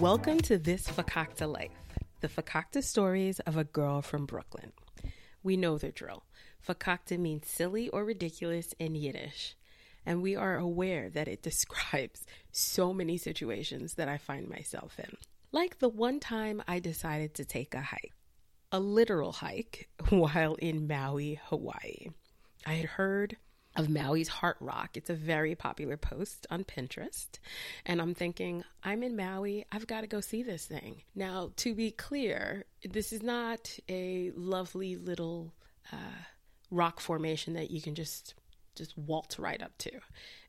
Welcome to This Fakakta Life, the Fakakta stories of a girl from Brooklyn. We know the drill. Fakakta means silly or ridiculous in Yiddish, and we are aware that it describes so many situations that I find myself in. Like the one time I decided to take a hike, a literal hike, while in Maui, Hawaii. I had heard of Maui's Heart Rock. It's a very popular post on Pinterest. And I'm thinking, I'm in Maui. I've got to go see this thing. Now, to be clear, this is not a lovely little uh, rock formation that you can just just waltz right up to.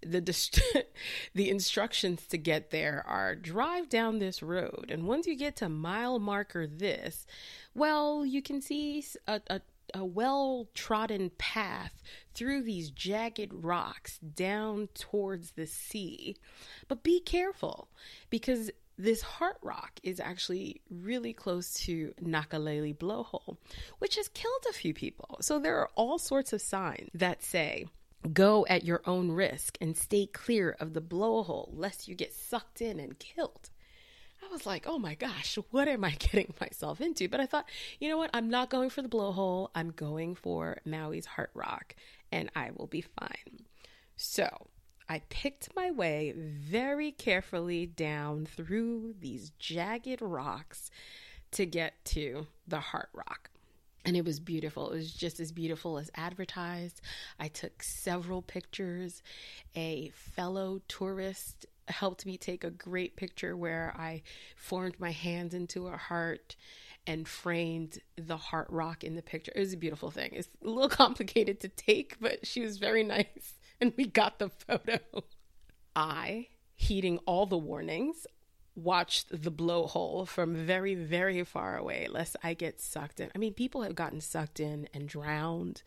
The dist- the instructions to get there are drive down this road and once you get to mile marker this, well, you can see a, a a well trodden path through these jagged rocks down towards the sea. But be careful because this heart rock is actually really close to Nakalele blowhole, which has killed a few people. So there are all sorts of signs that say, Go at your own risk and stay clear of the blowhole lest you get sucked in and killed. I was like, oh my gosh, what am I getting myself into? But I thought, you know what? I'm not going for the blowhole. I'm going for Maui's Heart Rock and I will be fine. So I picked my way very carefully down through these jagged rocks to get to the Heart Rock. And it was beautiful. It was just as beautiful as advertised. I took several pictures. A fellow tourist helped me take a great picture where I formed my hands into a heart and framed the heart rock in the picture. It was a beautiful thing. It's a little complicated to take, but she was very nice and we got the photo. I, heeding all the warnings, watched the blowhole from very, very far away lest I get sucked in. I mean, people have gotten sucked in and drowned.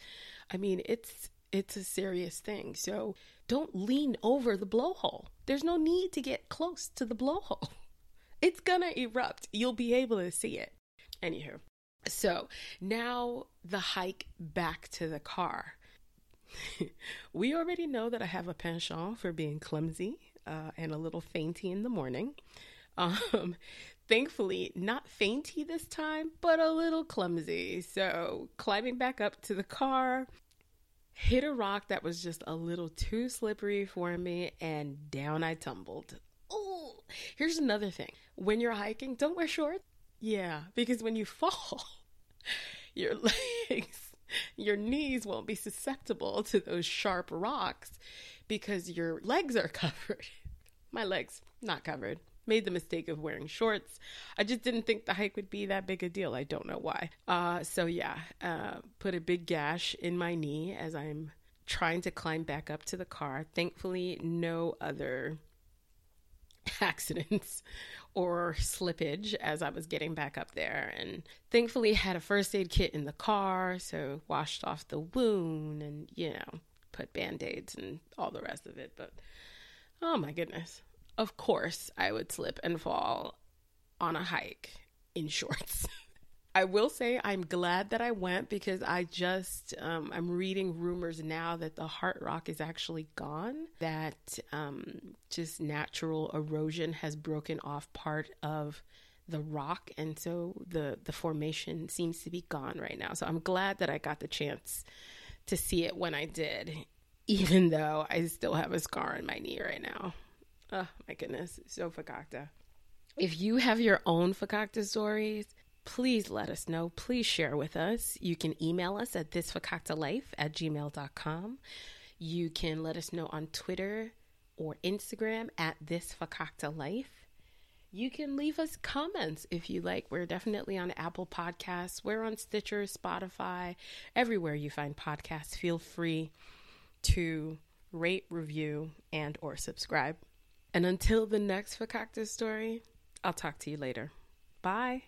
I mean, it's it's a serious thing. So don't lean over the blowhole. There's no need to get close to the blowhole. It's gonna erupt. You'll be able to see it. Anywho, so now the hike back to the car. we already know that I have a penchant for being clumsy uh, and a little fainty in the morning. Um, thankfully, not fainty this time, but a little clumsy. So, climbing back up to the car, hit a rock that was just a little too slippery for me, and down I tumbled. Oh, here's another thing when you're hiking, don't wear shorts. Yeah, because when you fall, your legs, your knees won't be susceptible to those sharp rocks because your legs are covered. My legs, not covered made the mistake of wearing shorts. I just didn't think the hike would be that big a deal. I don't know why. Uh, so yeah, uh, put a big gash in my knee as I'm trying to climb back up to the car. Thankfully, no other accidents or slippage as I was getting back up there. And thankfully, had a first aid kit in the car, so washed off the wound and, you know, put band aids and all the rest of it. But oh my goodness of course, I would slip and fall on a hike in shorts. I will say I'm glad that I went because I just um, I'm reading rumors now that the heart rock is actually gone. That um, just natural erosion has broken off part of the rock, and so the the formation seems to be gone right now. So I'm glad that I got the chance to see it when I did, even though I still have a scar on my knee right now. Oh my goodness, so fakakta. If you have your own fakakta stories, please let us know. Please share with us. You can email us at thisfakaktalife at gmail.com. You can let us know on Twitter or Instagram at thisfakaktalife. You can leave us comments if you like. We're definitely on Apple Podcasts. We're on Stitcher, Spotify, everywhere you find podcasts. Feel free to rate, review, and or subscribe. And until the next Fakakta story, I'll talk to you later. Bye.